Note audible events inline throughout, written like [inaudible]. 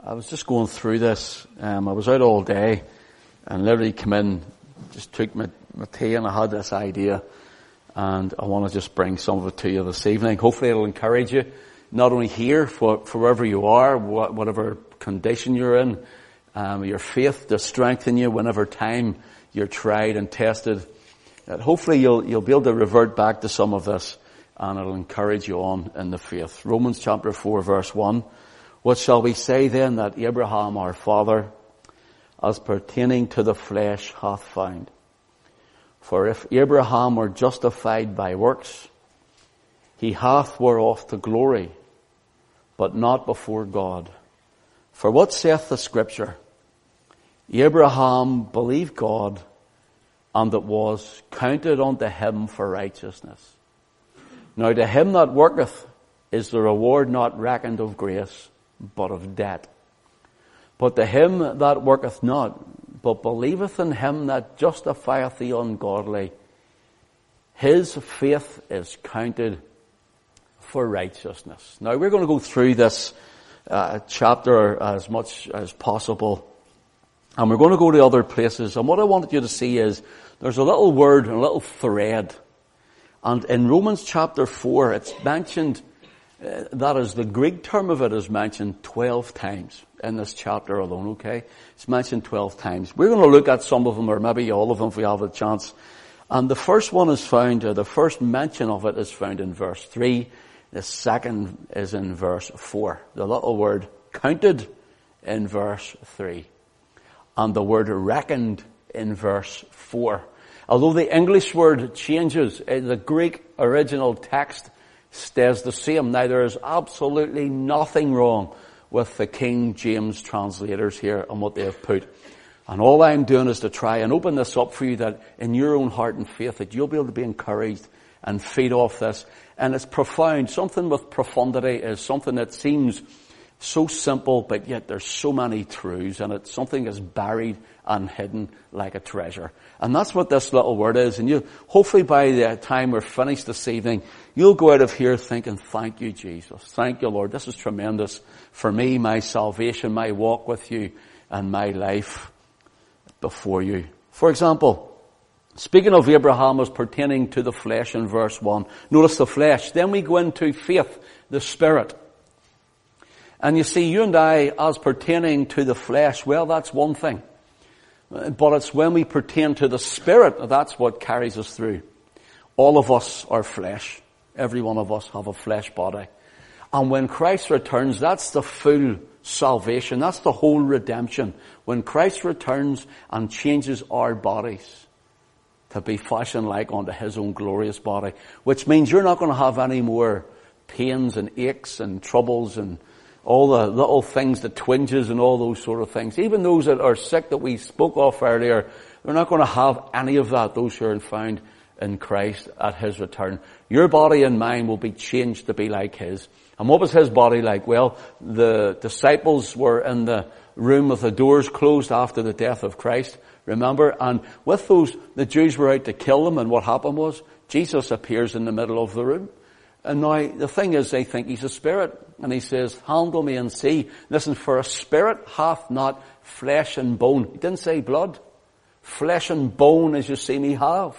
I was just going through this. Um, I was out all day and literally came in, just took my, my tea and I had this idea and I want to just bring some of it to you this evening. Hopefully it'll encourage you, not only here, for, for wherever you are, whatever condition you're in, um, your faith to strengthen you whenever time you're tried and tested. That hopefully you'll, you'll be able to revert back to some of this and it'll encourage you on in the faith. Romans chapter 4 verse 1. What shall we say then that Abraham our father as pertaining to the flesh hath found? For if Abraham were justified by works, he hath whereof to glory, but not before God. For what saith the scripture? Abraham believed God, and it was counted unto him for righteousness. Now to him that worketh is the reward not reckoned of grace, but of debt. But to him that worketh not, but believeth in him that justifieth the ungodly, his faith is counted for righteousness. Now we're going to go through this uh, chapter as much as possible. And we're going to go to other places. And what I wanted you to see is there's a little word, a little thread and in Romans chapter 4, it's mentioned, uh, that is the Greek term of it is mentioned 12 times in this chapter alone, okay? It's mentioned 12 times. We're going to look at some of them, or maybe all of them if we have a chance. And the first one is found, uh, the first mention of it is found in verse 3. The second is in verse 4. The little word counted in verse 3. And the word reckoned in verse 4. Although the English word changes, eh, the Greek original text stays the same. Now there is absolutely nothing wrong with the King James translators here and what they have put. And all I'm doing is to try and open this up for you that in your own heart and faith that you'll be able to be encouraged and feed off this. And it's profound. Something with profundity is something that seems so simple, but yet there's so many truths and it's something that's buried and hidden like a treasure. And that's what this little word is. And you, hopefully by the time we're finished this evening, you'll go out of here thinking, thank you, Jesus. Thank you, Lord. This is tremendous for me, my salvation, my walk with you, and my life before you. For example, Speaking of Abraham as pertaining to the flesh in verse 1. Notice the flesh. Then we go into faith, the spirit. And you see, you and I, as pertaining to the flesh, well, that's one thing. But it's when we pertain to the Spirit, that's what carries us through. All of us are flesh. Every one of us have a flesh body. And when Christ returns, that's the full salvation. That's the whole redemption. When Christ returns and changes our bodies to be fashioned like unto His own glorious body, which means you're not going to have any more pains and aches and troubles and all the little things, the twinges and all those sort of things. Even those that are sick that we spoke of earlier, they're not going to have any of that, those who are found in Christ at His return. Your body and mine will be changed to be like His. And what was His body like? Well, the disciples were in the room with the doors closed after the death of Christ. Remember? And with those, the Jews were out to kill them and what happened was, Jesus appears in the middle of the room. And now the thing is they think he's a spirit. And he says, handle me and see. Listen, for a spirit hath not flesh and bone. He didn't say blood. Flesh and bone as you see me have.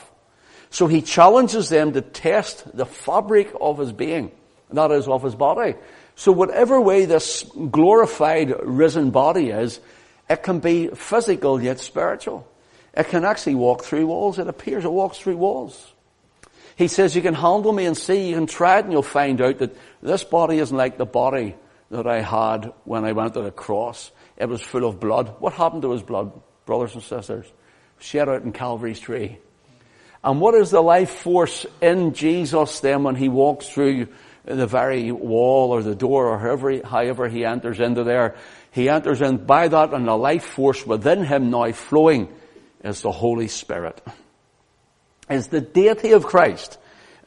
So he challenges them to test the fabric of his being. That is of his body. So whatever way this glorified risen body is, it can be physical yet spiritual. It can actually walk through walls. It appears it walks through walls. He says, you can handle me and see, you can try it and you'll find out that this body isn't like the body that I had when I went to the cross. It was full of blood. What happened to his blood, brothers and sisters? Shed out in Calvary's tree. And what is the life force in Jesus then when he walks through the very wall or the door or however, however he enters into there? He enters in by that and the life force within him now flowing is the Holy Spirit is the deity of Christ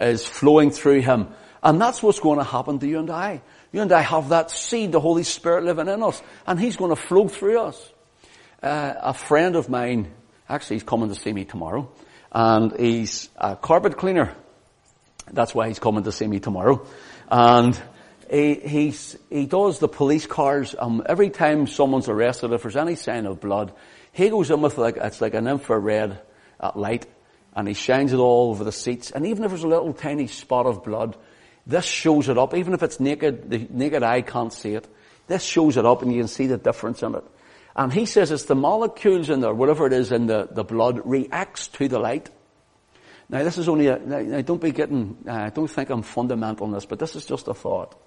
is flowing through him. And that's what's going to happen to you and I. You and I have that seed, the Holy Spirit living in us, and He's going to flow through us. Uh, a friend of mine, actually he's coming to see me tomorrow, and he's a carpet cleaner. That's why he's coming to see me tomorrow. And he, he's, he does the police cars. Um, every time someone's arrested, if there's any sign of blood, he goes in with like, it's like an infrared uh, light and he shines it all over the seats. And even if there's a little tiny spot of blood, this shows it up. Even if it's naked, the naked eye can't see it. This shows it up and you can see the difference in it. And he says it's the molecules in there, whatever it is in the, the blood, reacts to the light. Now this is only a, now don't be getting, I uh, don't think I'm fundamental in this, but this is just a thought.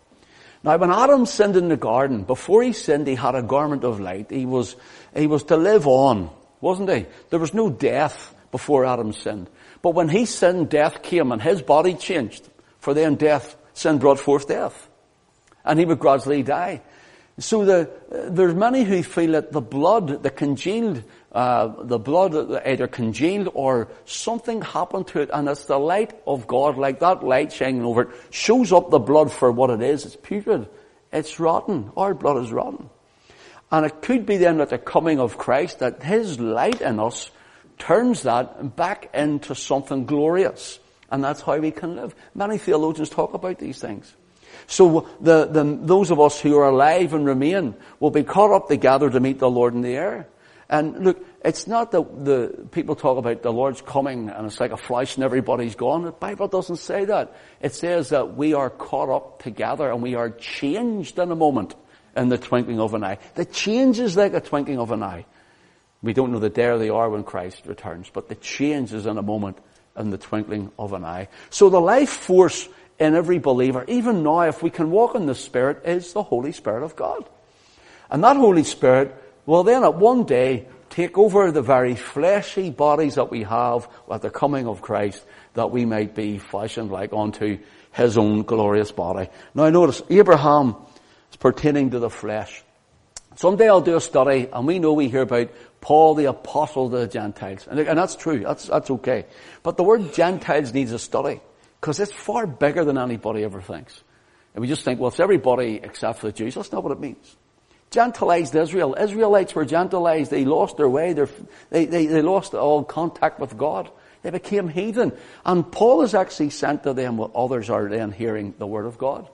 Now when Adam sinned in the garden, before he sinned he had a garment of light. He was, he was to live on, wasn't he? There was no death before Adam sinned. But when he sinned, death came and his body changed. For then death, sin brought forth death. And he would gradually die. So the, there's many who feel that the blood, the congealed, uh, the blood either congealed or something happened to it, and it's the light of God, like that light shining over it, shows up the blood for what it is. It's putrid. It's rotten. Our blood is rotten. And it could be then at the coming of Christ that His light in us turns that back into something glorious. And that's how we can live. Many theologians talk about these things. So the, the, those of us who are alive and remain will be caught up together to meet the Lord in the air. And look, it's not that the people talk about the Lord's coming and it's like a flash and everybody's gone. The Bible doesn't say that. It says that we are caught up together and we are changed in a moment in the twinkling of an eye. The change is like a twinkling of an eye. We don't know the day or the hour when Christ returns, but the change is in a moment in the twinkling of an eye. So the life force in every believer, even now, if we can walk in the Spirit, is the Holy Spirit of God. And that Holy Spirit will then at one day take over the very fleshy bodies that we have at the coming of Christ, that we might be fashioned like unto His own glorious body. Now notice, Abraham is pertaining to the flesh. Someday I'll do a study, and we know we hear about Paul the apostle to the Gentiles. And, that's true, that's, that's okay. But the word Gentiles needs a study. Because it's far bigger than anybody ever thinks. And we just think, well, it's everybody except for the Jews. That's not what it means. Gentilized Israel. Israelites were gentilized. They lost their way. They, they, they lost all contact with God. They became heathen. And Paul is actually sent to them while others are then hearing the word of God.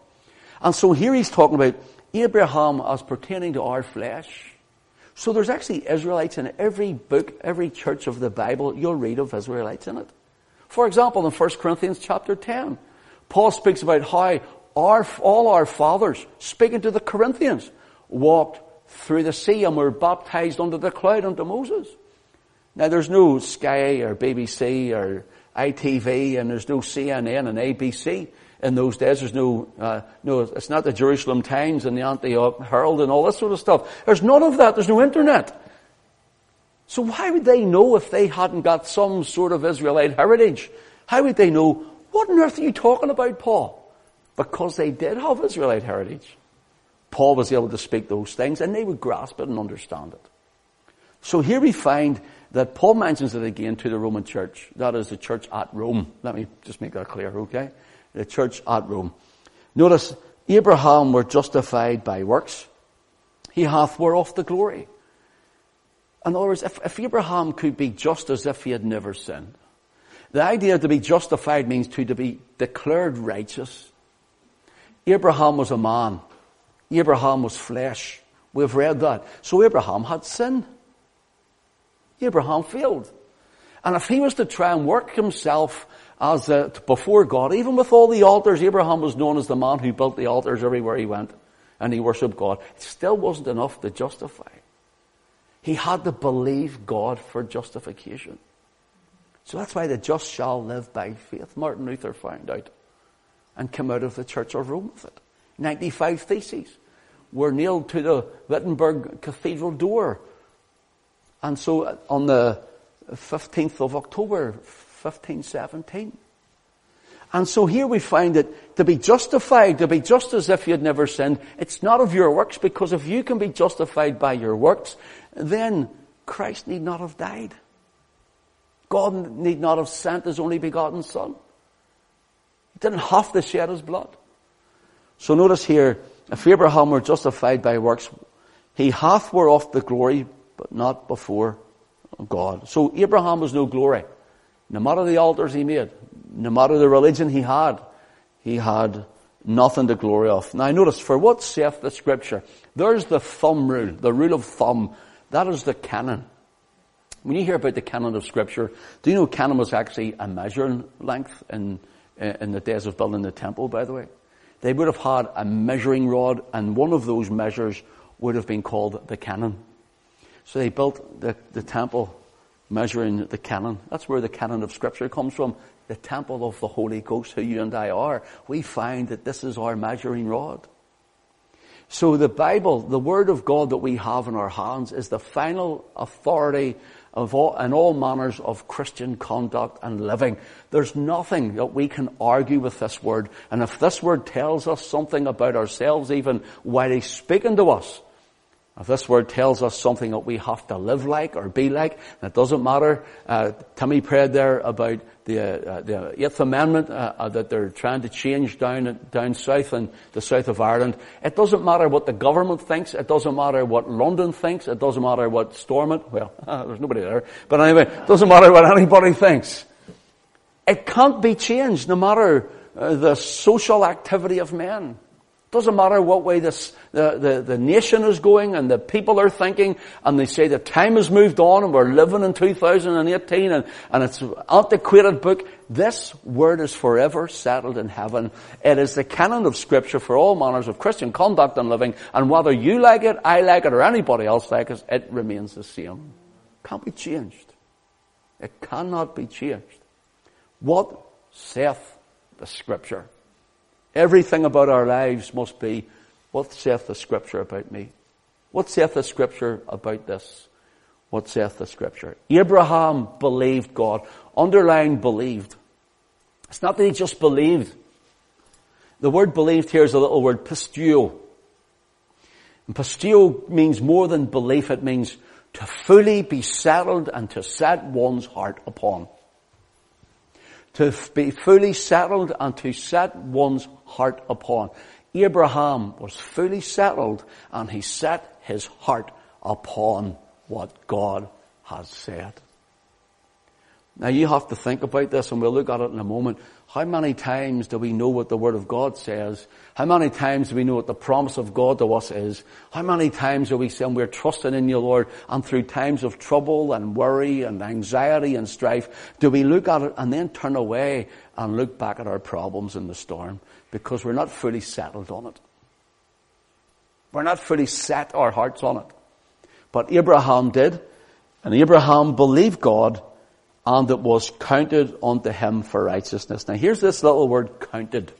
And so here he's talking about Abraham as pertaining to our flesh. So there's actually Israelites in every book, every church of the Bible, you'll read of Israelites in it. For example, in 1 Corinthians chapter 10, Paul speaks about how our, all our fathers, speaking to the Corinthians, walked through the sea and were baptized under the cloud unto Moses. Now there's no Sky or BBC or ITV and there's no CNN and ABC in those days. There's no, uh, no, it's not the Jerusalem Times and the Antioch Herald and all that sort of stuff. There's none of that. There's no internet. So why would they know if they hadn't got some sort of Israelite heritage? How would they know, what on earth are you talking about, Paul? Because they did have Israelite heritage. Paul was able to speak those things and they would grasp it and understand it. So here we find that Paul mentions it again to the Roman church. That is the church at Rome. Let me just make that clear, okay? The church at Rome. Notice, Abraham were justified by works. He hath whereof the glory. In other words, if, if Abraham could be just as if he had never sinned, the idea to be justified means to, to be declared righteous. Abraham was a man. Abraham was flesh. We've read that. So Abraham had sin. Abraham failed. And if he was to try and work himself as a, before God, even with all the altars, Abraham was known as the man who built the altars everywhere he went, and he worshipped God. It still wasn't enough to justify. He had to believe God for justification. So that's why the just shall live by faith, Martin Luther found out and came out of the Church of Rome with it. 95 theses were nailed to the Wittenberg Cathedral door. And so on the 15th of October, 1517. And so here we find that to be justified, to be just as if you had never sinned, it's not of your works, because if you can be justified by your works, then Christ need not have died. God need not have sent his only begotten son. He didn't have to shed his blood. So notice here, if Abraham were justified by works, he hath whereof the glory, but not before God. So Abraham was no glory. No matter the altars he made, no matter the religion he had, he had nothing to glory of. Now notice, for what saith the scripture? There's the thumb rule, the rule of thumb. That is the canon. When you hear about the canon of scripture, do you know canon was actually a measuring length in, in the days of building the temple, by the way? They would have had a measuring rod and one of those measures would have been called the canon. So they built the, the temple measuring the canon. That's where the canon of scripture comes from. The temple of the Holy Ghost, who you and I are. We find that this is our measuring rod. So the Bible, the Word of God that we have in our hands is the final authority of all, in all manners of Christian conduct and living. There's nothing that we can argue with this Word. And if this Word tells us something about ourselves even while He's speaking to us, if this word tells us something that we have to live like or be like, it doesn't matter. Uh, Timmy prayed there about the, uh, the Eighth Amendment uh, uh, that they're trying to change down down south in the south of Ireland. It doesn't matter what the government thinks. It doesn't matter what London thinks. It doesn't matter what Stormont. Well, [laughs] there's nobody there, but anyway, it doesn't matter what anybody thinks. It can't be changed, no matter uh, the social activity of men. Doesn't matter what way this, the, the, the nation is going and the people are thinking and they say the time has moved on and we're living in 2018 and, and it's an antiquated book. This word is forever settled in heaven. It is the canon of scripture for all manners of Christian conduct and living and whether you like it, I like it or anybody else likes it, it remains the same. Can't be changed. It cannot be changed. What saith the scripture? Everything about our lives must be, what saith the scripture about me? What saith the scripture about this? What saith the scripture? Abraham believed God. Underline believed. It's not that he just believed. The word believed here is a little word pisteuo. And pisteuo means more than belief. It means to fully be settled and to set one's heart upon to be fully settled and to set one's heart upon. Abraham was fully settled and he set his heart upon what God has said. Now you have to think about this and we'll look at it in a moment. How many times do we know what the Word of God says? How many times do we know what the promise of God to us is? How many times are we saying we're trusting in you, Lord, and through times of trouble and worry and anxiety and strife, do we look at it and then turn away and look back at our problems in the storm because we're not fully settled on it? We're not fully set our hearts on it. But Abraham did, and Abraham believed God and it was counted unto him for righteousness. Now here's this little word counted.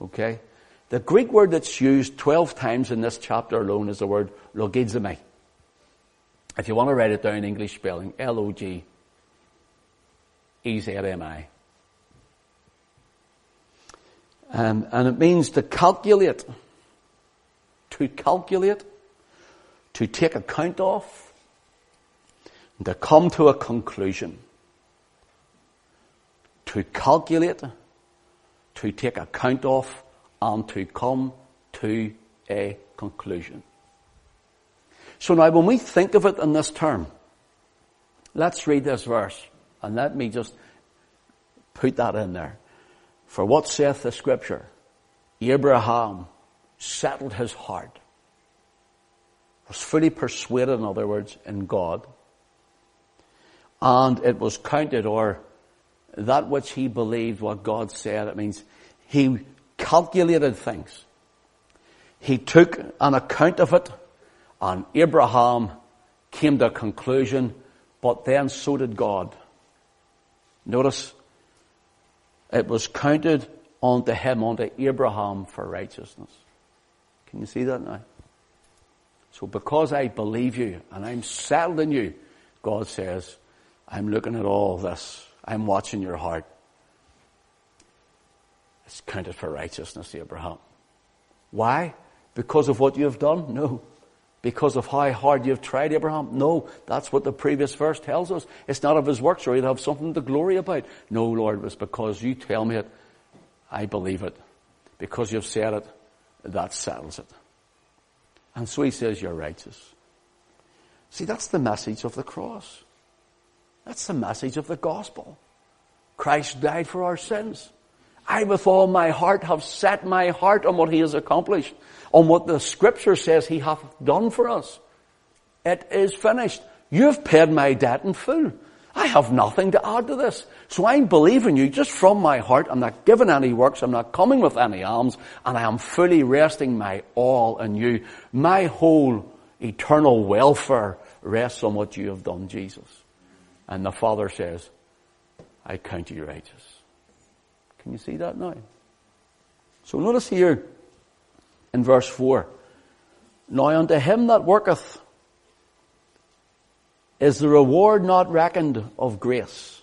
Okay? The Greek word that's used 12 times in this chapter alone is the word logizomai. If you want to write it down in English spelling, L-O-G-E-Z-M-I. Um, and it means to calculate, to calculate, to take account of, and to come to a conclusion to calculate, to take account of, and to come to a conclusion. So now when we think of it in this term, let's read this verse and let me just put that in there. For what saith the scripture? Abraham settled his heart, was fully persuaded, in other words, in God, and it was counted or that which he believed what God said. It means he calculated things. He took an account of it and Abraham came to a conclusion, but then so did God. Notice, it was counted unto him, unto Abraham for righteousness. Can you see that now? So because I believe you and I'm settled in you, God says, I'm looking at all this I'm watching your heart. It's counted for righteousness, Abraham. Why? Because of what you have done? No. Because of how hard you've tried, Abraham? No. That's what the previous verse tells us. It's not of his works or he'd have something to glory about. No, Lord, it's because you tell me it. I believe it. Because you've said it, that settles it. And so he says, you're righteous. See, that's the message of the cross. That's the message of the gospel. Christ died for our sins. I with all my heart have set my heart on what he has accomplished, on what the scripture says he hath done for us. It is finished. You've paid my debt in full. I have nothing to add to this. So I'm believing you just from my heart. I'm not giving any works. I'm not coming with any alms. And I am fully resting my all in you. My whole eternal welfare rests on what you have done, Jesus. And the Father says, I count you righteous. Can you see that now? So notice here in verse 4. Now unto him that worketh is the reward not reckoned of grace,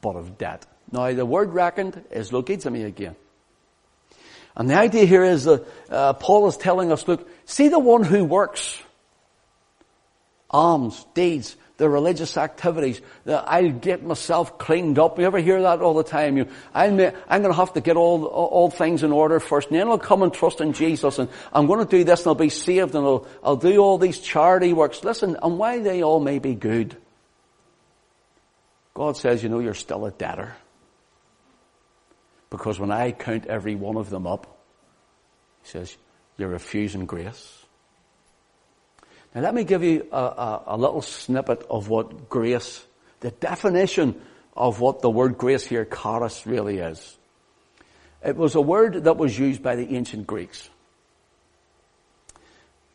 but of debt. Now the word reckoned is me again. And the idea here is that uh, Paul is telling us, look, see the one who works, alms, deeds, the religious activities. that I'll get myself cleaned up. You ever hear that all the time? You, I'm, I'm going to have to get all, all things in order first, and then I'll come and trust in Jesus, and I'm going to do this, and I'll be saved, and I'll, I'll do all these charity works. Listen, and while they all may be good, God says, you know, you're still a debtor. Because when I count every one of them up, He says, you're refusing grace. Now let me give you a, a, a little snippet of what grace, the definition of what the word grace here, charis, really is. It was a word that was used by the ancient Greeks.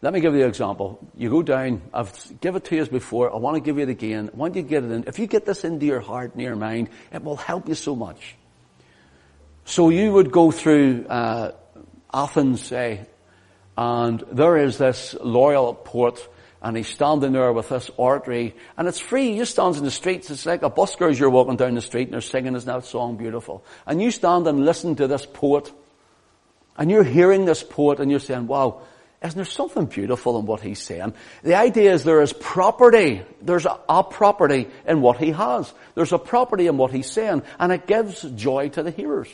Let me give you an example. You go down, I've given it to you before, I want to give you it again. I want you to get it in. If you get this into your heart and your mind, it will help you so much. So you would go through uh, Athens, say, and there is this loyal port and he's standing there with this oratory and it's free. Just stands in the streets. It's like a busker as you're walking down the street and they're singing isn't that song beautiful. And you stand and listen to this poet and you're hearing this poet and you're saying, wow, isn't there something beautiful in what he's saying? The idea is there is property. There's a, a property in what he has. There's a property in what he's saying and it gives joy to the hearers.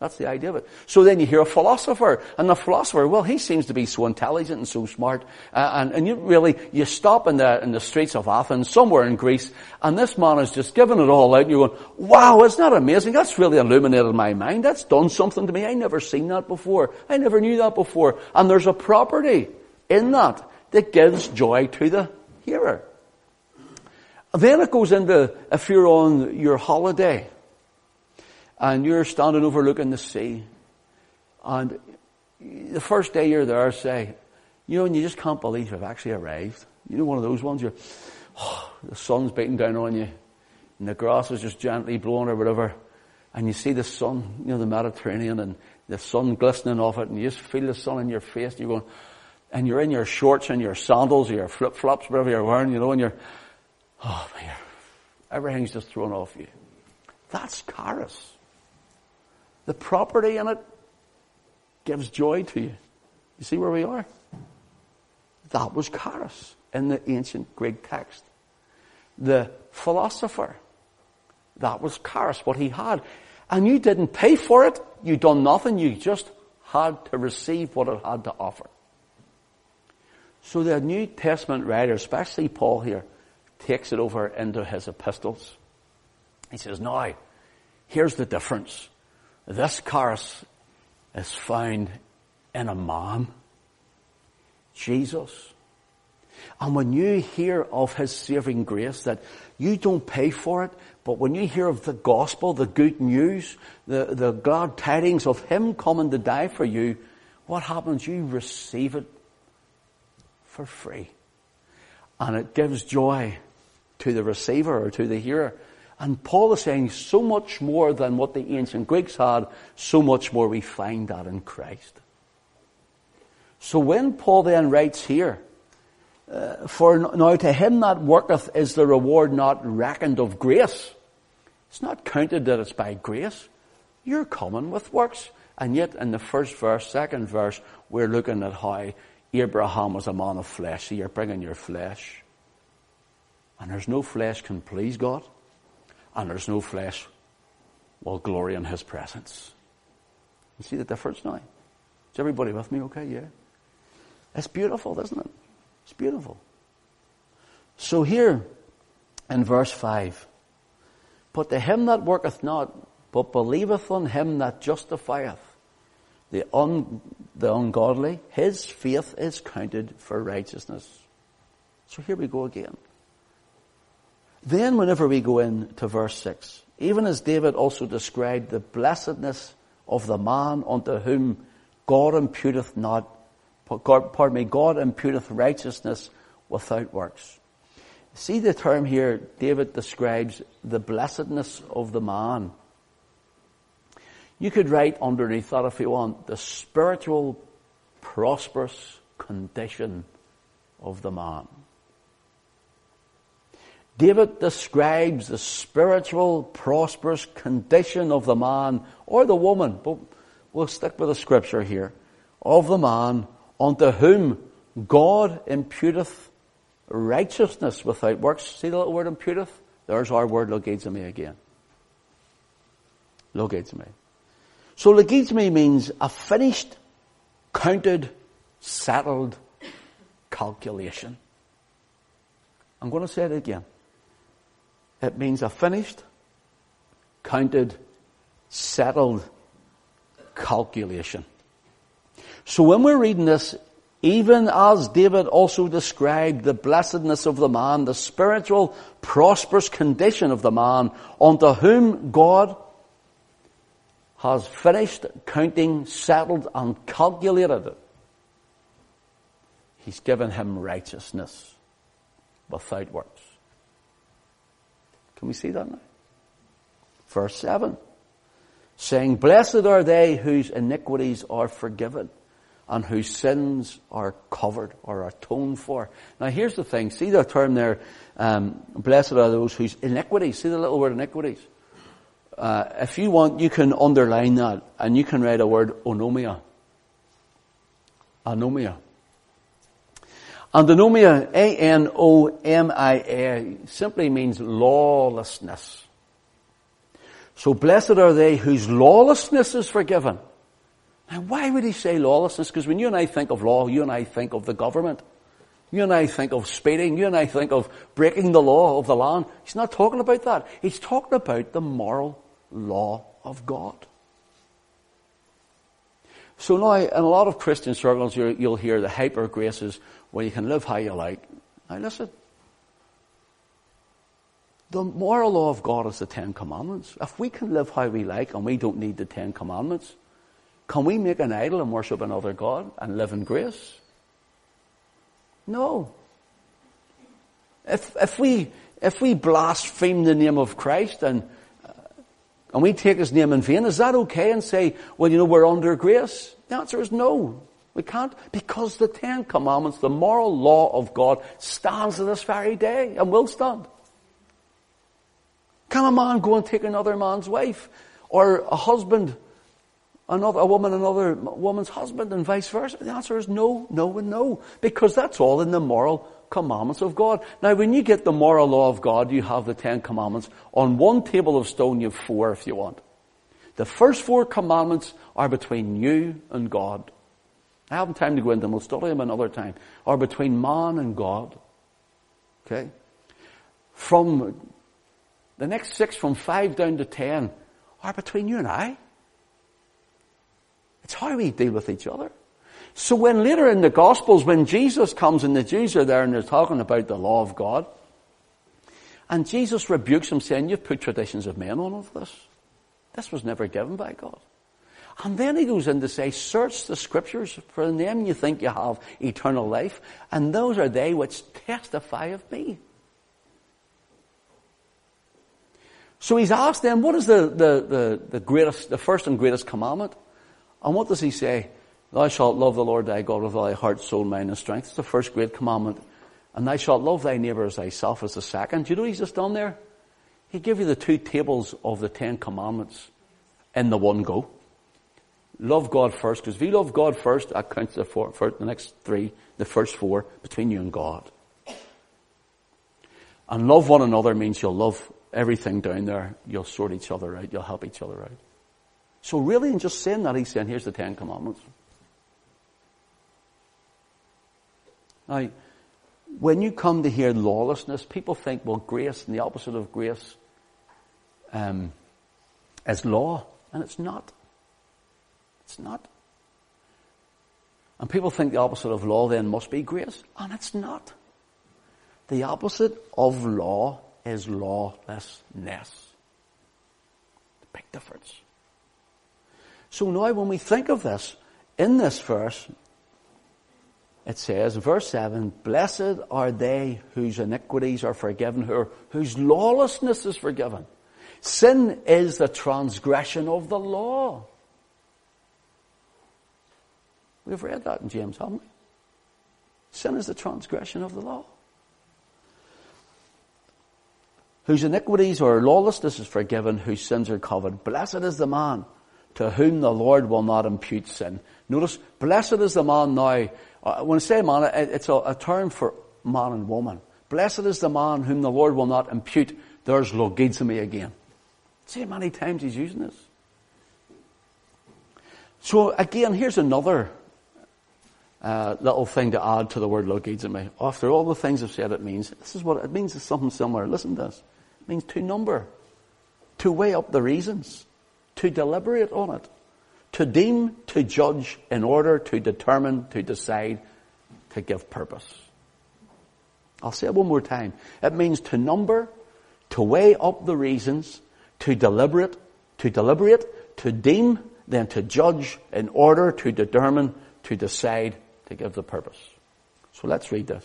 That's the idea of it. So then you hear a philosopher, and the philosopher, well, he seems to be so intelligent and so smart, uh, and, and you really, you stop in the, in the streets of Athens, somewhere in Greece, and this man is just giving it all out, and you're going, wow, isn't that amazing? That's really illuminated my mind. That's done something to me. I never seen that before. I never knew that before. And there's a property in that that gives joy to the hearer. Then it goes into if you're on your holiday, and you're standing overlooking the sea. And the first day you're there, say, you know, and you just can't believe you've actually arrived. You know, one of those ones, you're, oh, [sighs] the sun's beating down on you, and the grass is just gently blowing or whatever, and you see the sun, you know, the Mediterranean, and the sun glistening off it, and you just feel the sun in your face, and you're going, and you're in your shorts and your sandals or your flip flops, whatever you're wearing, you know, and you're, oh man, everything's just thrown off you. That's charis the property in it gives joy to you. You see where we are? That was charis in the ancient Greek text. The philosopher, that was charis, what he had. And you didn't pay for it. You done nothing. You just had to receive what it had to offer. So the New Testament writer, especially Paul here, takes it over into his epistles. He says, now, here's the difference. This charis is found in a man, Jesus. And when you hear of His saving grace, that you don't pay for it, but when you hear of the gospel, the good news, the, the glad tidings of Him coming to die for you, what happens? You receive it for free. And it gives joy to the receiver or to the hearer. And Paul is saying so much more than what the ancient Greeks had, so much more we find that in Christ. So when Paul then writes here, uh, for now to him that worketh is the reward not reckoned of grace. It's not counted that it's by grace. You're coming with works. And yet in the first verse, second verse, we're looking at how Abraham was a man of flesh. So you're bringing your flesh. And there's no flesh can please God and there's no flesh will glory in his presence. You see the difference now? Is everybody with me okay? Yeah. It's beautiful, isn't it? It's beautiful. So here in verse 5, but to him that worketh not but believeth on him that justifieth the, un, the ungodly, his faith is counted for righteousness. So here we go again. Then whenever we go into verse 6, even as David also described the blessedness of the man unto whom God imputeth not, pardon me, God imputeth righteousness without works. See the term here, David describes the blessedness of the man. You could write underneath that if you want, the spiritual prosperous condition of the man. David describes the spiritual prosperous condition of the man or the woman, but we'll stick with the scripture here, of the man unto whom God imputeth righteousness without works. See the little word imputeth? There's our word logizomai again. Logizomai. So logizomai means a finished, counted, settled calculation. I'm going to say it again. It means a finished, counted, settled calculation. So when we're reading this, even as David also described the blessedness of the man, the spiritual prosperous condition of the man, unto whom God has finished counting, settled, and calculated it. He's given him righteousness without works. Can we see that now? Verse 7. Saying, Blessed are they whose iniquities are forgiven and whose sins are covered or atoned for. Now here's the thing. See the term there, um, blessed are those whose iniquities. See the little word iniquities? Uh, if you want, you can underline that and you can write a word anomia. Anomia. And anomia, A-N-O-M-I-A, simply means lawlessness. So blessed are they whose lawlessness is forgiven. Now why would he say lawlessness? Because when you and I think of law, you and I think of the government. You and I think of speeding. You and I think of breaking the law of the land. He's not talking about that. He's talking about the moral law of God. So now, in a lot of Christian circles, you'll hear the hyper graces where you can live how you like. Now listen. The moral law of God is the Ten Commandments. If we can live how we like and we don't need the Ten Commandments, can we make an idol and worship another God and live in grace? No. If, if we, if we blaspheme the name of Christ and and we take his name in vain, is that okay and say, well, you know, we're under grace? The answer is no. We can't because the Ten Commandments, the moral law of God stands to this very day and will stand. Can a man go and take another man's wife? Or a husband, another, a woman, another woman's husband and vice versa? The answer is no, no and no. Because that's all in the moral commandments of God. Now, when you get the moral law of God, you have the Ten Commandments. On one table of stone, you have four if you want. The first four commandments are between you and God. I haven't time to go into them. We'll study them another time. Are between man and God. Okay? From the next six, from five down to ten, are between you and I. It's how we deal with each other. So when later in the Gospels, when Jesus comes and the Jews are there and they're talking about the law of God, and Jesus rebukes them saying, you've put traditions of men on of this. This was never given by God. And then he goes in to say, search the scriptures, for in them you think you have eternal life, and those are they which testify of me. So he's asked them, what is the, the, the, the greatest, the first and greatest commandment? And what does he say? Thou shalt love the Lord thy God with thy heart, soul, mind, and strength. It's the first great commandment. And thou shalt love thy neighbour as thyself as the second. Do you know what he's just done there? He gave you the two tables of the Ten Commandments in the one go. Love God first, because if you love God first, that counts the, four, for the next three, the first four, between you and God. And love one another means you'll love everything down there. You'll sort each other out. You'll help each other out. So really, in just saying that, he's saying, here's the Ten Commandments. Now, when you come to hear lawlessness, people think, well, grace and the opposite of grace. Um, as law, and it's not. It's not. And people think the opposite of law then must be grace, and it's not. The opposite of law is lawlessness. The Big difference. So now when we think of this, in this verse, it says, verse 7, Blessed are they whose iniquities are forgiven, who, whose lawlessness is forgiven. Sin is the transgression of the law. We've read that in James, haven't we? Sin is the transgression of the law. Whose iniquities or lawlessness is forgiven, whose sins are covered. Blessed is the man to whom the Lord will not impute sin. Notice, blessed is the man now. Uh, when I say man, it's a, a term for man and woman. Blessed is the man whom the Lord will not impute. There's logizomai again. See how many times he's using this. So again, here's another uh, little thing to add to the word logizomai. After all the things I've said, it means this is what it means. Is something similar. Listen to this. It means to number, to weigh up the reasons, to deliberate on it, to deem, to judge, in order to determine, to decide, to give purpose. I'll say it one more time. It means to number, to weigh up the reasons, to deliberate, to deliberate, to deem, then to judge in order to determine, to decide, to give the purpose. So let's read this.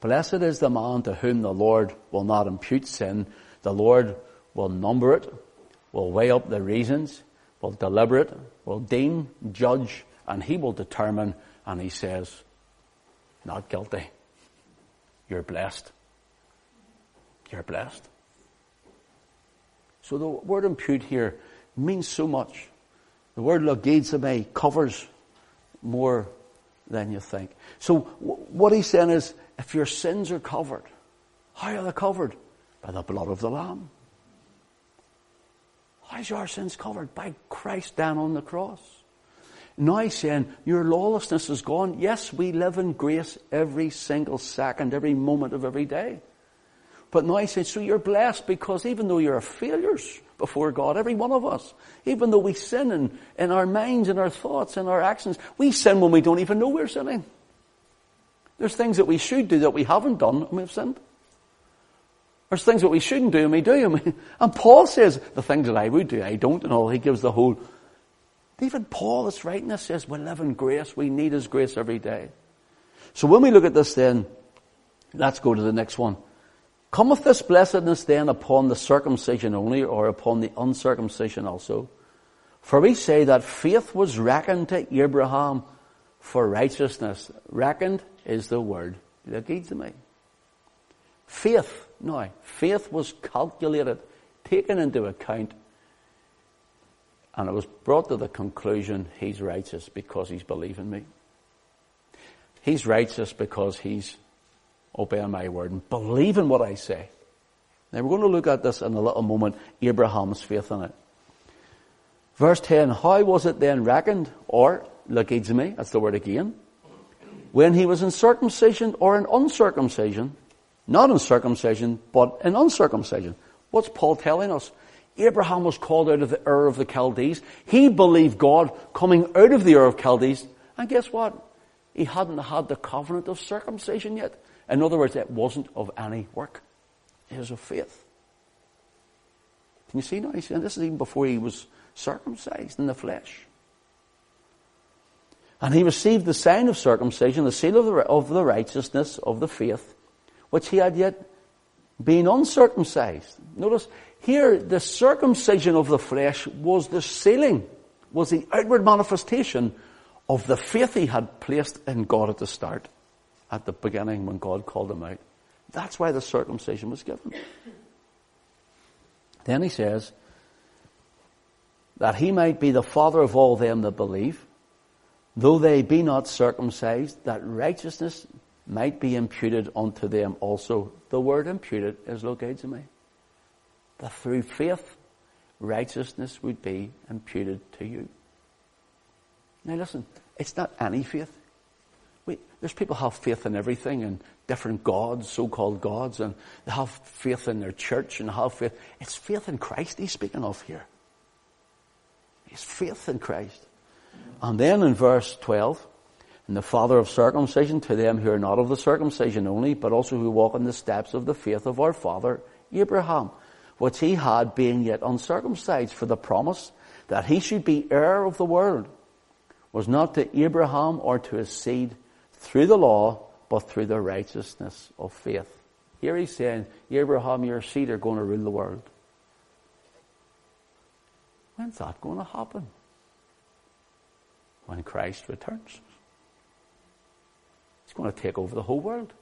Blessed is the man to whom the Lord will not impute sin. The Lord will number it, will weigh up the reasons, will deliberate, will deem, judge, and he will determine, and he says, not guilty. You're blessed. You're blessed. So the word impute here means so much. The word logizomai covers more than you think. So what he's saying is, if your sins are covered, how are they covered? By the blood of the Lamb. How's your sins covered? By Christ down on the cross. Now saying, your lawlessness is gone. Yes, we live in grace every single second, every moment of every day. But now he says, so you're blessed because even though you're a failures before God, every one of us, even though we sin in, in our minds and our thoughts and our actions, we sin when we don't even know we're sinning. There's things that we should do that we haven't done and we've sinned. There's things that we shouldn't do and we do. And Paul says, the things that I would do, I don't and all. He gives the whole. Even Paul that's writing this says, we live in grace. We need His grace every day. So when we look at this then, let's go to the next one. Cometh this blessedness then upon the circumcision only, or upon the uncircumcision also? For we say that faith was reckoned to Abraham for righteousness. Reckoned is the word logizomai. Faith, now, faith was calculated, taken into account, and it was brought to the conclusion he's righteous because he's believing me. He's righteous because he's obeying my word and believing what I say. Now we're going to look at this in a little moment, Abraham's faith in it. Verse 10, how was it then reckoned, or logizomai, that's the word again, when he was in circumcision or in uncircumcision, not in circumcision, but in uncircumcision. What's Paul telling us? Abraham was called out of the Ur of the Chaldees. He believed God coming out of the Ur of Chaldees. And guess what? He hadn't had the covenant of circumcision yet. In other words, it wasn't of any work. It was of faith. Can you see now? He's saying this is even before he was circumcised in the flesh. And he received the sign of circumcision, the seal of the, of the righteousness of the faith, which he had yet been uncircumcised. Notice here, the circumcision of the flesh was the sealing, was the outward manifestation of the faith he had placed in God at the start at the beginning when God called him out. That's why the circumcision was given. Then he says, that he might be the father of all them that believe, though they be not circumcised, that righteousness might be imputed unto them also. The word imputed is logizomai. That through faith, righteousness would be imputed to you. Now listen, it's not any faith. There's people have faith in everything and different gods, so-called gods, and they have faith in their church and have faith. It's faith in Christ he's speaking of here. It's faith in Christ. And then in verse 12, and the father of circumcision to them who are not of the circumcision only, but also who walk in the steps of the faith of our father Abraham, which he had being yet uncircumcised for the promise that he should be heir of the world was not to Abraham or to his seed through the law, but through the righteousness of faith. Here he's saying, Abraham, your seed are going to rule the world. When's that going to happen? When Christ returns. He's going to take over the whole world.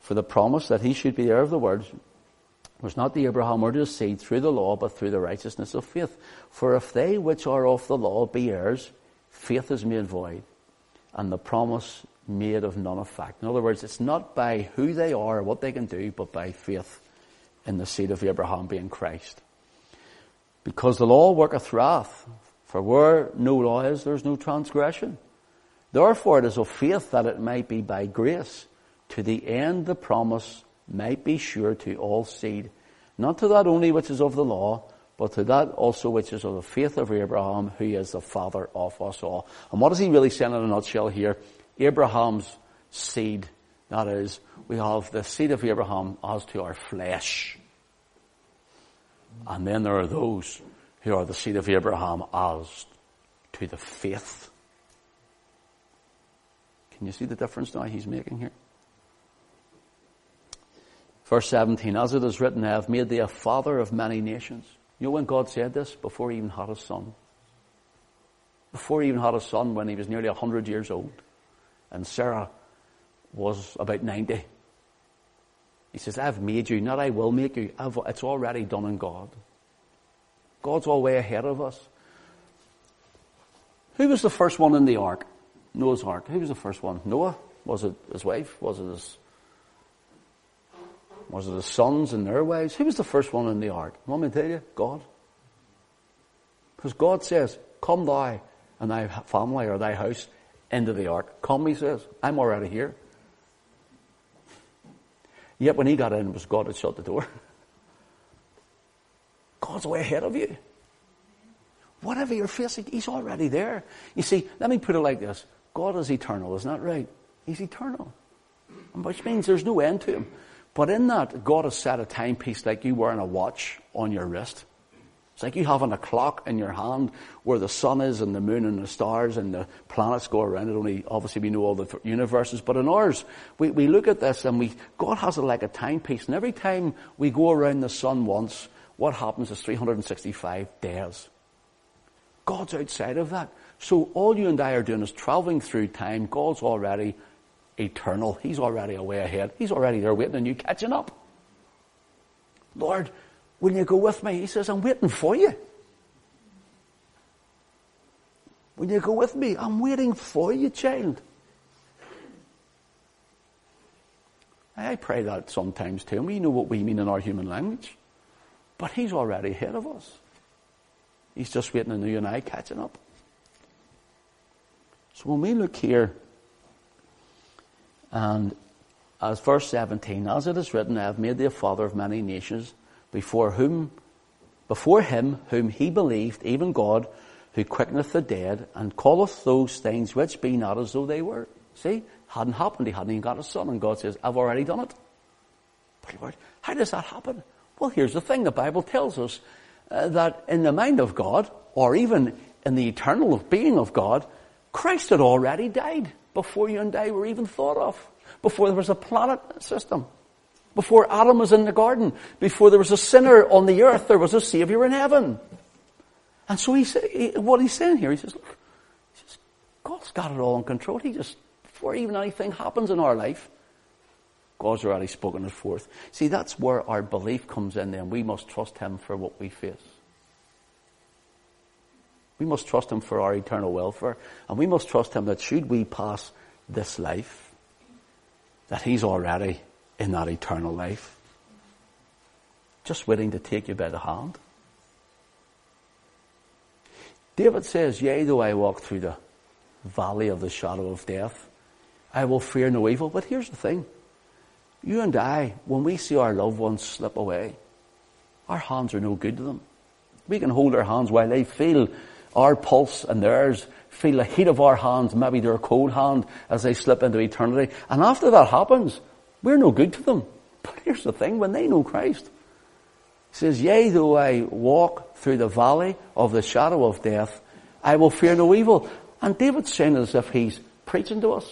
For the promise that he should be heir of the world was not the Abraham or his seed through the law, but through the righteousness of faith. For if they which are of the law be heirs, faith is made void, and the promise made of none effect. In other words, it's not by who they are or what they can do, but by faith in the seed of Abraham being Christ. Because the law worketh wrath, for where no law is, there is no transgression. Therefore it is of faith that it might be by grace, to the end the promise might be sure to all seed, not to that only which is of the law, but to that also which is of the faith of Abraham, who is the father of us all. And what is he really saying in a nutshell here? Abraham's seed, that is, we have the seed of Abraham as to our flesh. And then there are those who are the seed of Abraham as to the faith. Can you see the difference now he's making here? Verse 17, as it is written, I have made thee a father of many nations. You know when God said this? Before he even had a son. Before he even had a son when he was nearly 100 years old. And Sarah was about 90. He says, I've made you, not I will make you. I've, it's already done in God. God's all way ahead of us. Who was the first one in the ark? Noah's ark. Who was the first one? Noah? Was it his wife? Was it his was it his sons and their wives? Who was the first one in the ark? Want me to tell you? God. Because God says, Come thou and thy family or thy house into the ark. Come, he says. I'm already here. Yet when he got in, it was God that shut the door. [laughs] God's way ahead of you. Whatever you're facing, He's already there. You see, let me put it like this. God is eternal, isn't that right? He's eternal. Which means there's no end to Him. But in that, God has set a timepiece like you wearing a watch on your wrist. It's like you having a clock in your hand where the sun is and the moon and the stars and the planets go around it. Only obviously we know all the universes, but in ours, we, we look at this and we, God has it like a timepiece. And every time we go around the sun once, what happens is 365 days. God's outside of that. So all you and I are doing is traveling through time. God's already eternal. He's already away ahead. He's already there waiting on you catching up. Lord, will you go with me? He says, I'm waiting for you. Will you go with me? I'm waiting for you, child. I pray that sometimes too. We know what we mean in our human language. But he's already ahead of us. He's just waiting on you and I catching up. So when we look here and as verse 17, as it is written, I have made thee a father of many nations, before whom, before him whom he believed, even God, who quickeneth the dead, and calleth those things which be not as though they were. See? Hadn't happened, he hadn't even got a son, and God says, I've already done it. But Lord, how does that happen? Well, here's the thing, the Bible tells us uh, that in the mind of God, or even in the eternal being of God, Christ had already died before you and I were even thought of. Before there was a planet system. Before Adam was in the garden. Before there was a sinner on the earth, there was a Savior in heaven. And so he said, what he's saying here, he says, look, he says, God's got it all in control. He just, before even anything happens in our life, God's already spoken it forth. See, that's where our belief comes in then. We must trust Him for what we face. We must trust Him for our eternal welfare. And we must trust Him that should we pass this life, that He's already in that eternal life. Just waiting to take you by the hand. David says, Yea, though I walk through the valley of the shadow of death, I will fear no evil. But here's the thing. You and I, when we see our loved ones slip away, our hands are no good to them. We can hold their hands while they feel our pulse and theirs, feel the heat of our hands, maybe their cold hand as they slip into eternity. And after that happens, we're no good to them. But here's the thing, when they know Christ, he says, Yea, though I walk through the valley of the shadow of death, I will fear no evil. And David's saying as if he's preaching to us.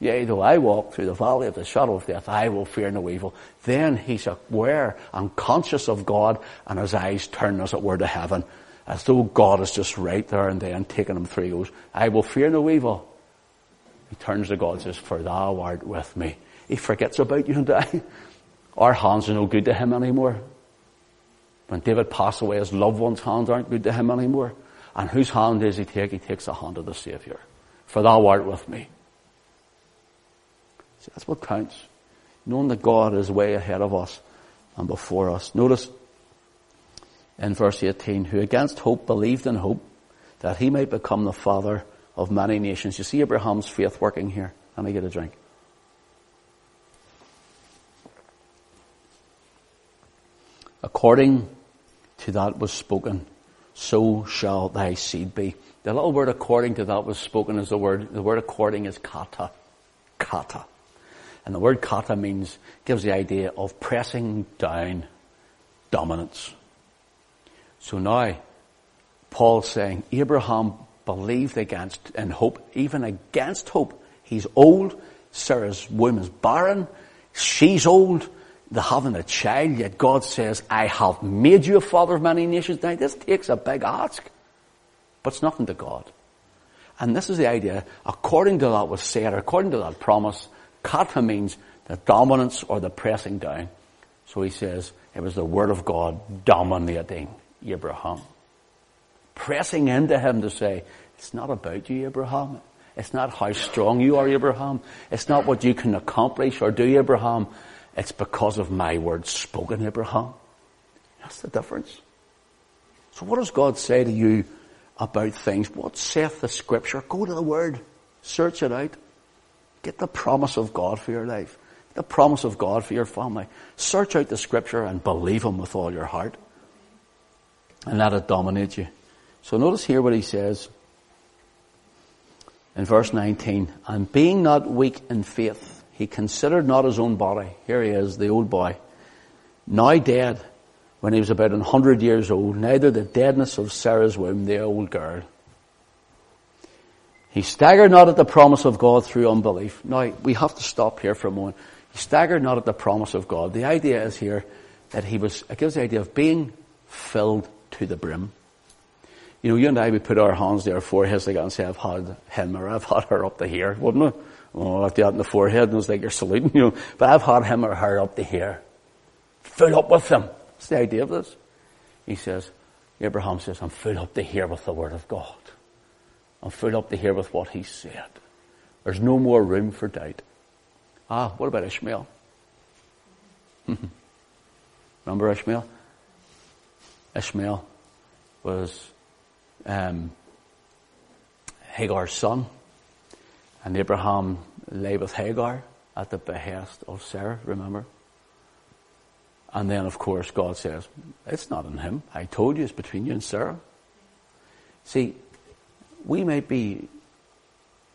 Yea, though I walk through the valley of the shadow of death, I will fear no evil. Then he's aware and conscious of God and his eyes turn as it were to heaven as though God is just right there and then taking him through. He goes, I will fear no evil. He turns to God and says, for thou art with me. He forgets about you and I. [laughs] Our hands are no good to him anymore. When David passed away, his loved ones' hands aren't good to him anymore. And whose hand does he take? He takes the hand of the Saviour. For thou art with me. See, that's what counts. Knowing that God is way ahead of us and before us. Notice in verse 18, who against hope believed in hope that he might become the father of many nations. You see Abraham's faith working here. Let me get a drink. According to that was spoken, so shall thy seed be. The little word according to that was spoken is the word, the word according is kata. Kata. And the word kata means, gives the idea of pressing down dominance. So now, Paul's saying Abraham believed against, in hope, even against hope. He's old. Sarah's womb is barren. She's old. They're having a child, yet God says, I have made you a father of many nations. Now this takes a big ask, but it's nothing to God. And this is the idea, according to that was said, according to that promise, kata means the dominance or the pressing down. So he says, it was the word of God dominating Abraham. Pressing into him to say, it's not about you, Abraham. It's not how strong you are, Abraham. It's not what you can accomplish or do, Abraham. It's because of my words spoken, Abraham. That's the difference. So what does God say to you about things? What saith the scripture? Go to the word. Search it out. Get the promise of God for your life. The promise of God for your family. Search out the scripture and believe Him with all your heart and let it dominate you. So notice here what he says in verse 19. And being not weak in faith, he considered not his own body. Here he is, the old boy. Now dead, when he was about a hundred years old, neither the deadness of Sarah's womb, the old girl. He staggered not at the promise of God through unbelief. Now, we have to stop here for a moment. He staggered not at the promise of God. The idea is here that he was, it gives the idea of being filled to the brim. You know, you and I would put our hands to our foreheads like and say, I've had him or I've had her up to here, wouldn't we? Oh, I've got in the forehead and it's like you're saluting, you know. But I've had him or her up to here. Fill up with them. That's the idea of this. He says, Abraham says, I'm filled up to here with the word of God. I'm filled up to here with what he said. There's no more room for doubt. Ah, what about Ishmael? [laughs] Remember Ishmael? Ishmael was um, Hagar's son, and Abraham lay with Hagar at the behest of Sarah, remember? And then, of course, God says, It's not in him. I told you it's between you and Sarah. See, we might be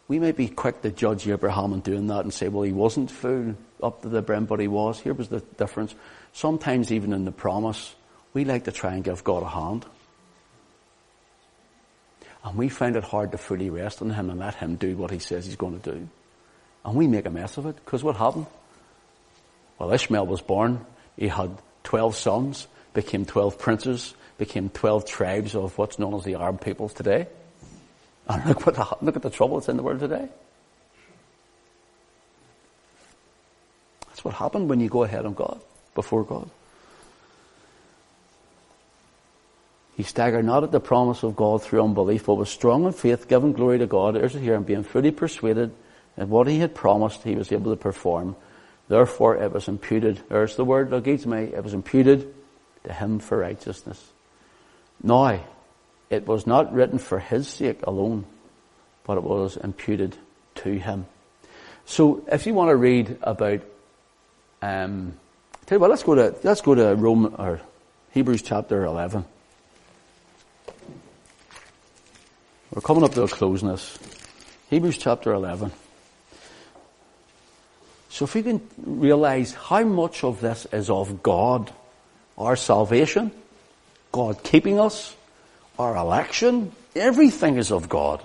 we may be quick to judge Abraham in doing that and say, well, he wasn't full up to the brim, but he was. Here was the difference. Sometimes even in the promise, we like to try and give God a hand. And we find it hard to fully rest on Him and let Him do what He says He's going to do. And we make a mess of it, because what happened? Well, Ishmael was born, he had 12 sons, became 12 princes, became 12 tribes of what's known as the Arab peoples today. And look, what the, look at the trouble that's in the world today. That's what happened when you go ahead of God, before God. He staggered not at the promise of God through unbelief, but was strong in faith, giving glory to God. There's it here, and being fully persuaded that what he had promised he was able to perform. Therefore it was imputed, there's the word me. it was imputed to him for righteousness. Now, it was not written for his sake alone, but it was imputed to him. So if you want to read about, um, tell you what, let's go to, let's go to Rome, or Hebrews chapter 11. We're coming up to a close in this. Hebrews chapter 11. So if we can realize how much of this is of God, our salvation, God keeping us, our election, everything is of God.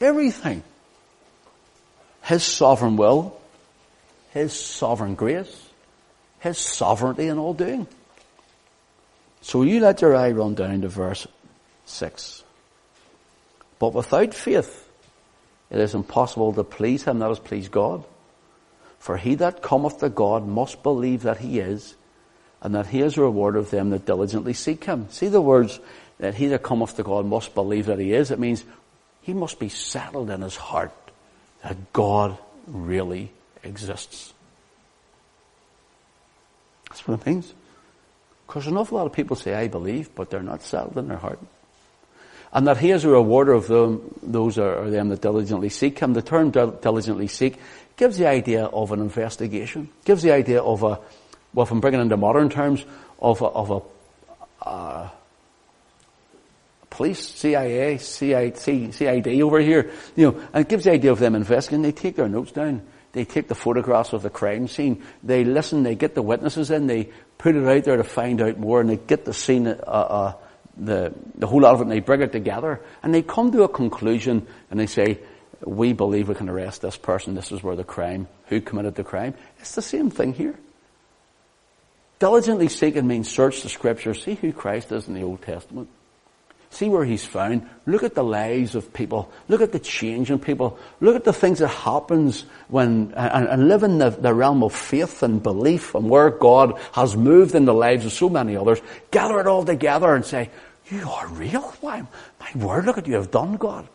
Everything. His sovereign will, His sovereign grace, His sovereignty in all doing. So you let your eye run down to verse 6. But without faith, it is impossible to please Him that is please God. For he that cometh to God must believe that he is, and that he is a reward of them that diligently seek him. See the words that he that cometh to God must believe that he is. It means he must be settled in his heart that God really exists. That's what it means. Because an awful lot of people say, I believe, but they're not settled in their heart. And that he is a rewarder of them, those are, them that diligently seek him. The term diligently seek gives the idea of an investigation, gives the idea of a, well, if I'm bringing into modern terms, of a, of a uh, police, CIA, CID, CID over here, you know, and it gives the idea of them investigating. They take their notes down. They take the photographs of the crime scene. They listen. They get the witnesses in. They put it out there to find out more, and they get the scene, uh, uh, the the whole lot of it, and they bring it together, and they come to a conclusion, and they say, we believe we can arrest this person. This is where the crime, who committed the crime. It's the same thing here. Diligently seeking means search the scripture, see who Christ is in the Old Testament. See where he's found. Look at the lives of people. Look at the change in people. Look at the things that happens when, and, and live in the, the realm of faith and belief and where God has moved in the lives of so many others. Gather it all together and say, you are real? Why, my word, look at you have done, God.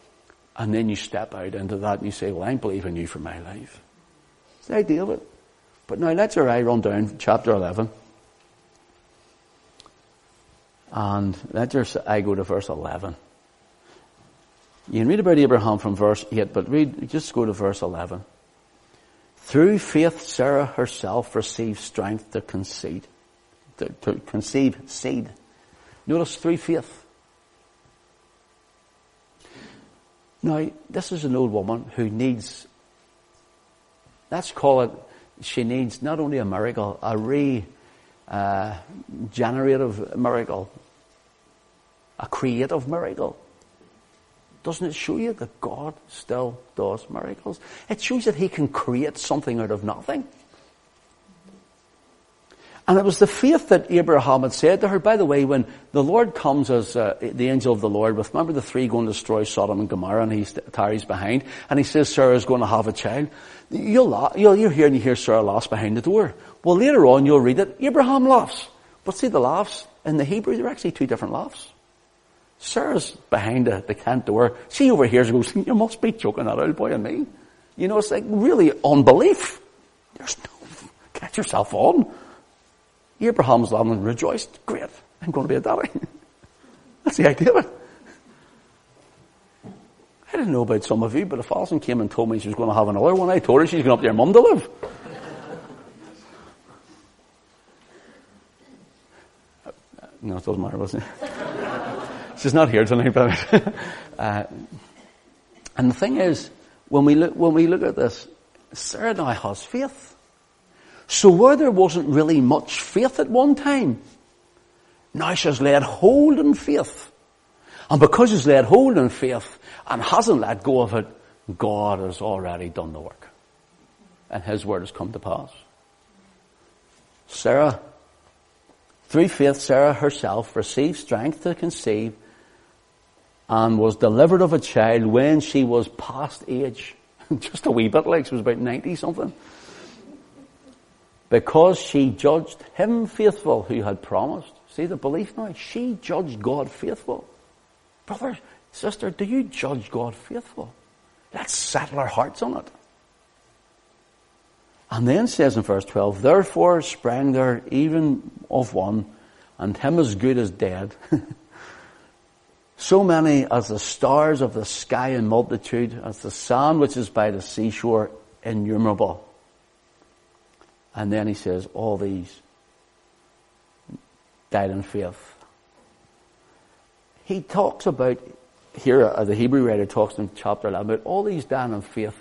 And then you step out into that and you say, well, I'm believing you for my life. It's the idea of it. But now let's our eye run down chapter 11. And let your eye go to verse 11. You can read about Abraham from verse 8, but read, just go to verse 11. Through faith, Sarah herself received strength to conceive, to, to conceive seed. Notice through faith. Now, this is an old woman who needs, let's call it, she needs not only a miracle, a regenerative uh, miracle, a creative miracle. Doesn't it show you that God still does miracles? It shows that He can create something out of nothing. And it was the faith that Abraham had said to her, by the way, when the Lord comes as uh, the angel of the Lord with, remember the three going to destroy Sodom and Gomorrah and he tarries behind, and he says Sarah's going to have a child. You'll, you'll, you're here and you hear Sarah laughs behind the door. Well, later on you'll read it, Abraham laughs. But see the laughs in the Hebrew, they're actually two different laughs. Sarah's behind the, the tent door. She overhears and goes, [laughs] you must be joking that old boy and me. You know, it's like really unbelief. There's no, catch yourself on. Abraham's and rejoiced. Great. I'm going to be a daddy. [laughs] That's the idea of it. I didn't know about some of you, but if Alison came and told me she was going to have another one, I told her she's going up to her mum to live. [laughs] no, it doesn't matter, does it? [laughs] she's not here tonight, but uh, and the thing is, when we look when we look at this, Sarah now has faith. So where there wasn't really much faith at one time, now she's laid hold in faith. And because she's laid hold in faith and hasn't let go of it, God has already done the work. And His word has come to pass. Sarah, through faith, Sarah herself received strength to conceive and was delivered of a child when she was past age. [laughs] Just a wee bit like she was about 90 something because she judged him faithful who had promised. See the belief now? She judged God faithful. Brother, sister, do you judge God faithful? Let's settle our hearts on it. And then says in verse 12, Therefore sprang there even of one, and him as good as dead, [laughs] so many as the stars of the sky in multitude, as the sand which is by the seashore innumerable. And then he says, all these died in faith. He talks about, here uh, the Hebrew writer talks in chapter 11 about all these died in faith,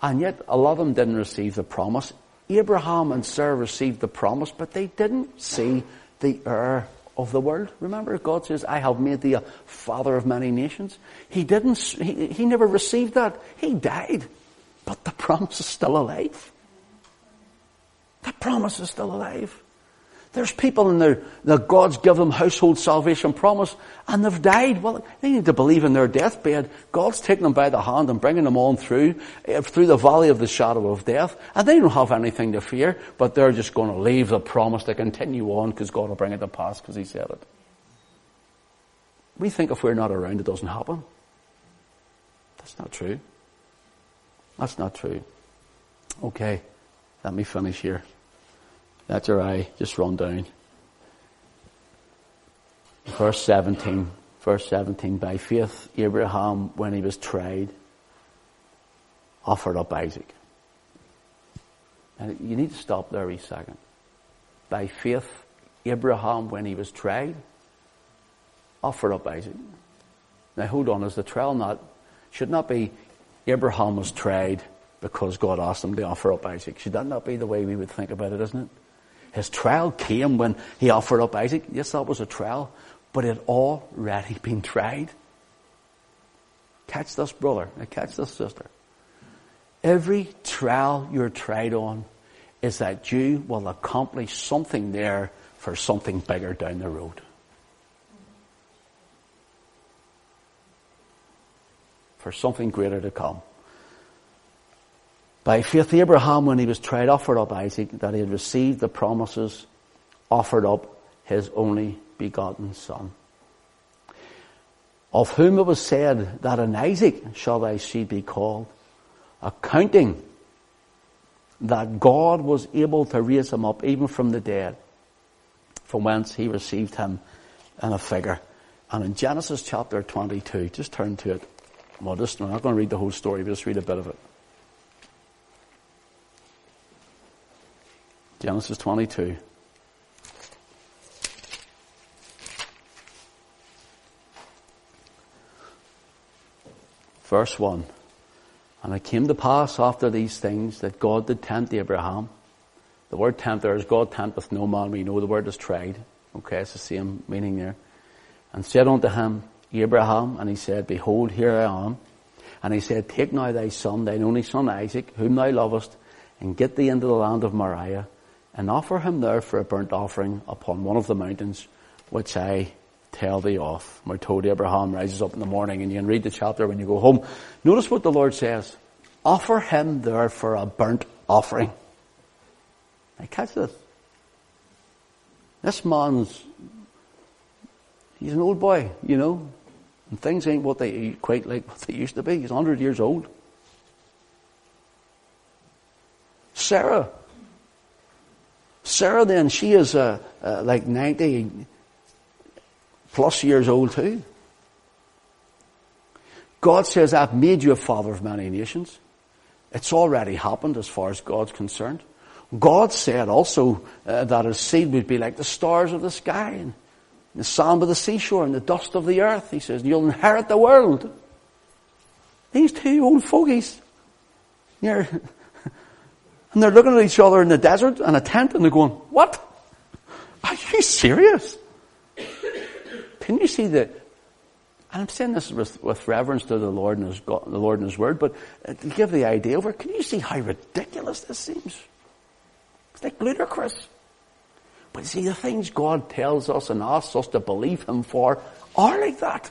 and yet a lot of them didn't receive the promise. Abraham and Sarah received the promise, but they didn't see the heir of the world. Remember, God says, I have made thee a father of many nations. He didn't, he, he never received that. He died. But the [laughs] promise is still alive. The promise is still alive. There's people in there that God's given them household salvation promise and they've died. Well, they need to believe in their deathbed. God's taking them by the hand and bringing them on through, eh, through the valley of the shadow of death. And they don't have anything to fear, but they're just going to leave the promise to continue on because God will bring it to pass because He said it. We think if we're not around, it doesn't happen. That's not true. That's not true. Okay, let me finish here. That's your eye. Just run down. Verse 17. Verse 17. By faith, Abraham, when he was tried, offered up Isaac. And you need to stop there a second. By faith, Abraham, when he was tried, offered up Isaac. Now hold on, is the trial not, should not be Abraham was tried because God asked him to offer up Isaac. Should that not be the way we would think about it, isn't it? His trial came when he offered up Isaac. Yes, that was a trial, but it had already [laughs] been tried. Catch this, brother. Now catch this, sister. Every trial you're tried on is that you will accomplish something there for something bigger down the road. For something greater to come. By faith, Abraham, when he was tried, offered up Isaac, that he had received the promises, offered up his only begotten son. Of whom it was said that in Isaac shall thy seed be called, accounting that God was able to raise him up even from the dead, from whence he received him in a figure. And in Genesis chapter 22, just turn to it. Just, I'm not going to read the whole story, but just read a bit of it. Genesis 22. Verse 1. And it came to pass after these things that God did tempt Abraham. The word tempt there is God tempteth no man. We know the word is tried. Okay, it's the same meaning there. And said unto him, Abraham, and he said, Behold, here I am. And he said, Take now thy son, thine only son Isaac, whom thou lovest, and get thee into the land of Moriah, and offer him there for a burnt offering upon one of the mountains which I tell thee of. My told Abraham rises up in the morning and you can read the chapter when you go home. Notice what the Lord says. Offer him there for a burnt offering. Now catch this. This man's, he's an old boy, you know, and things ain't what they quite like what they used to be. He's 100 years old. Sarah, Sarah then, she is uh, uh, like 90 plus years old too. God says, I've made you a father of many nations. It's already happened as far as God's concerned. God said also uh, that his seed would be like the stars of the sky and the sand of the seashore and the dust of the earth. He says, you'll inherit the world. These two old fogies, you're, and they're looking at each other in the desert and a tent and they're going, what? Are you serious? Can you see that? And I'm saying this with, with reverence to the Lord and His God, the Lord and His Word, but uh, to give the idea over, can you see how ridiculous this seems? It's like ludicrous. But see, the things God tells us and asks us to believe Him for are like that.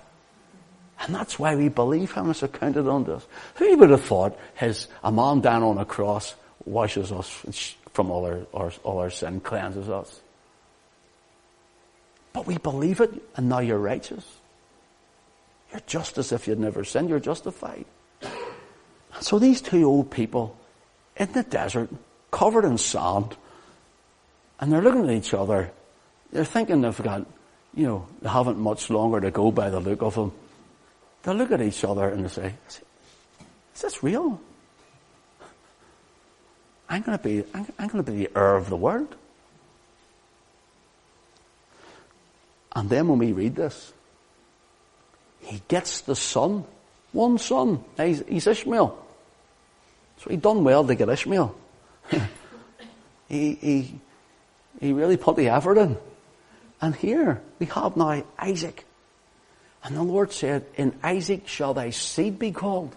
And that's why we believe Him as accounted unto us. Who would have thought his, a man down on a cross washes us from all our, our, all our sin, cleanses us. But we believe it, and now you're righteous. You're just as if you'd never sinned, you're justified. So these two old people in the desert, covered in sand, and they're looking at each other, they're thinking they've got, you know, they haven't much longer to go by the look of them. They look at each other and they say, is this real? I'm going to be, I'm, I'm going to be the heir of the world. And then when we read this, he gets the son, one son. He's, he's Ishmael. So he done well to get Ishmael. [laughs] he, he, he really put the effort in. And here we have now Isaac. And the Lord said, in Isaac shall thy seed be called.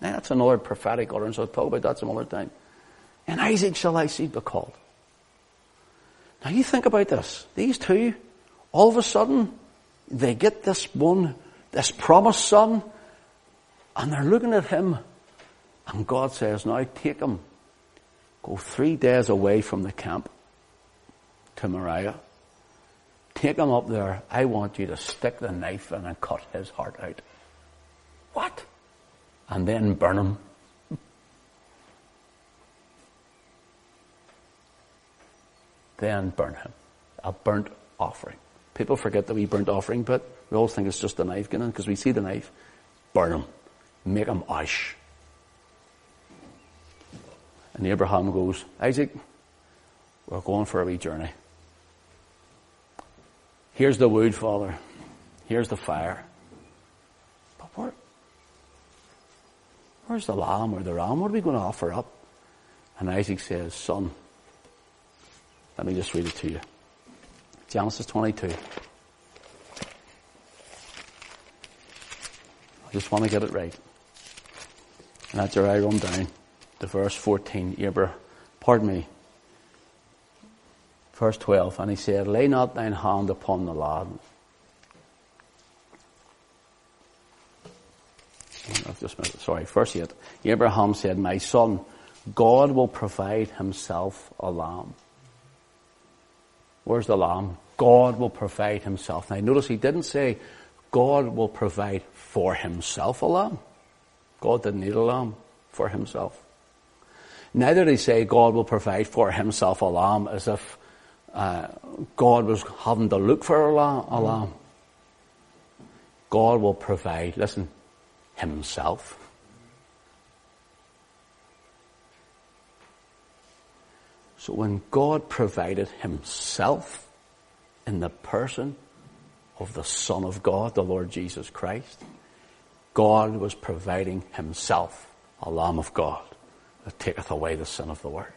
Now that's another prophetic utterance. I'll talk about that some other time. In Isaac shall thy seed be called. Now you think about this. These two, all of a sudden, they get this one, this promised son, and they're looking at him, and God says, now take him, go three days away from the camp to Moriah. Take him up there. I want you to stick the knife in and cut his heart out. What? And then burn him. Then burn him. A burnt offering. People forget that we burnt offering, but we always think it's just the knife getting because we see the knife. Burn him. Make him ash. And Abraham goes, Isaac, we're going for a wee journey. Here's the wood, Father. Here's the fire. But where, where's the lamb or the ram? What are we going to offer up? And Isaac says, Son, let me just read it to you. Genesis 22. I just want to get it right. And where I run down to verse 14. Abraham, pardon me. Verse 12. And he said, Lay not thine hand upon the lad. I've just. Sorry, verse 8. Abraham said, My son, God will provide himself a lamb. Where's the lamb? God will provide himself. Now notice he didn't say God will provide for himself a lamb. God didn't need a lamb for himself. Neither did he say God will provide for himself a lamb as if uh, God was having to look for a lamb, a lamb. God will provide, listen, himself. So when God provided himself in the person of the Son of God, the Lord Jesus Christ, God was providing himself, a Lamb of God, that taketh away the sin of the world.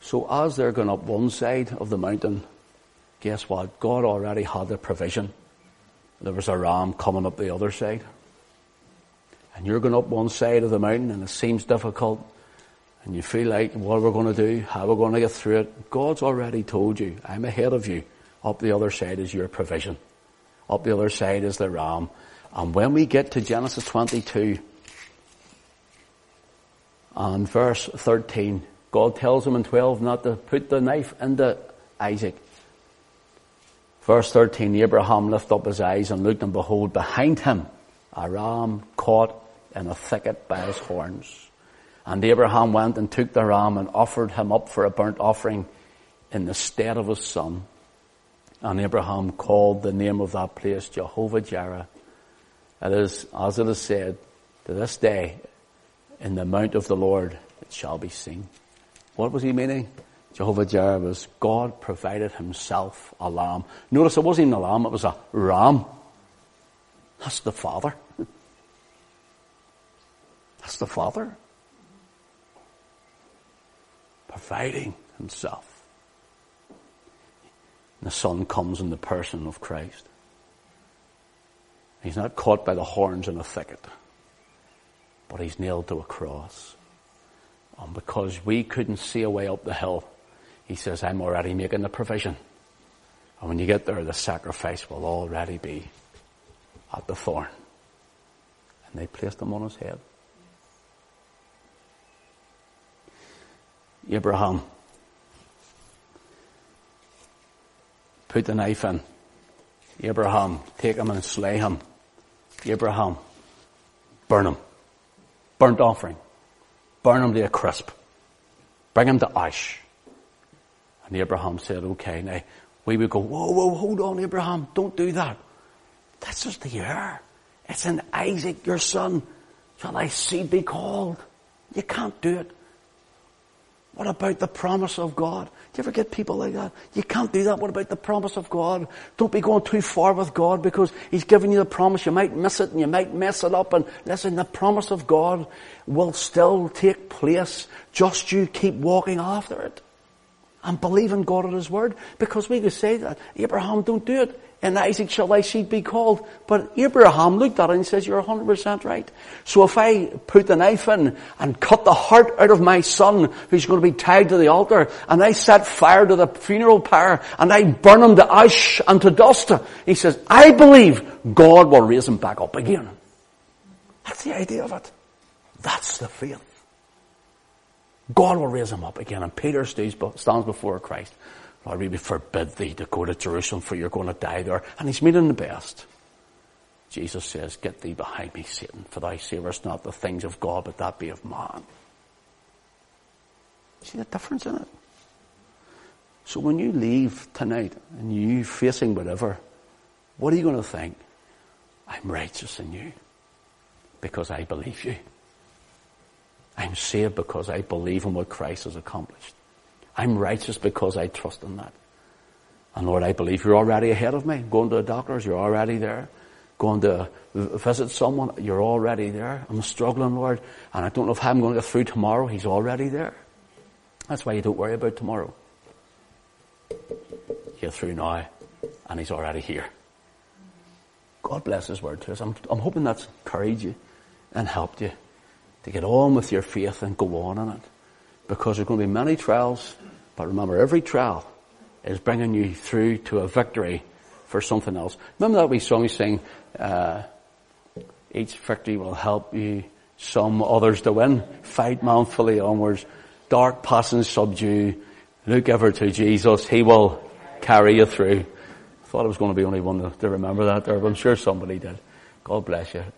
So as they're going up one side of the mountain, guess what? God already had the provision. There was a ram coming up the other side and you're going up one side of the mountain and it seems difficult and you feel like what are we going to do? How are we going to get through it? God's already told you, I'm ahead of you. Up the other side is your provision. Up the other side is the ram. And when we get to Genesis 22 and verse 13, God tells him in 12 not to put the knife into Isaac. Verse 13, Abraham lifted up his eyes and looked and behold behind him a ram caught in a thicket by his horns. And Abraham went and took the ram and offered him up for a burnt offering in the stead of his son. And Abraham called the name of that place Jehovah Jireh. It is, as it is said, to this day, in the mount of the Lord it shall be seen. What was he meaning? Jehovah Jireh was God provided himself a lamb. Notice it wasn't a lamb, it was a ram. That's the Father. That's the Father. Providing Himself. And the Son comes in the person of Christ. He's not caught by the horns in a thicket, but He's nailed to a cross. And because we couldn't see a way up the hill, He says, I'm already making the provision. And when you get there, the sacrifice will already be at the thorn. And they placed him on his head. Abraham put the knife in. Abraham, take him and slay him. Abraham, burn him. Burnt offering. Burn him to a crisp. Bring him to ash. And Abraham said, okay, now, we would go, whoa, whoa, hold on, Abraham, don't do that. This is the heir. It's in Isaac, your son. Shall thy seed be called? You can't do it. What about the promise of God? Do you ever get people like that? You can't do that. What about the promise of God? Don't be going too far with God because He's given you the promise. You might miss it and you might mess it up. And listen, the promise of God will still take place. Just you keep walking after it. And believe in God at His word. Because we could say that. Abraham, don't do it and Isaac shall thy seed be called. But Abraham looked at it and says, you're 100% right. So if I put the knife in and cut the heart out of my son who's going to be tied to the altar and I set fire to the funeral pyre and I burn him to ash and to dust, he says, I believe God will raise him back up again. That's the idea of it. That's the faith. God will raise him up again. And Peter stands before Christ. Lord, we forbid thee to go to Jerusalem for you're going to die there. And he's meeting the best. Jesus says, get thee behind me, Satan, for thou savest not the things of God, but that be of man. See the difference in it? So when you leave tonight and you facing whatever, what are you going to think? I'm righteous in you because I believe you. I'm saved because I believe in what Christ has accomplished. I'm righteous because I trust in that. And Lord, I believe you're already ahead of me. Going to the doctors, you're already there. Going to visit someone, you're already there. I'm struggling, Lord, and I don't know if I'm going to get through tomorrow. He's already there. That's why you don't worry about tomorrow. You're through now, and He's already here. God bless His word to us. I'm, I'm hoping that's encouraged you and helped you to get on with your faith and go on in it. Because there's going to be many trials but remember, every trial is bringing you through to a victory for something else. Remember that wee song we sing, uh, each victory will help you some others to win. Fight manfully onwards. Dark passions subdue. Look ever to Jesus. He will carry you through. I thought it was going to be only one to, to remember that there, but I'm sure somebody did. God bless you.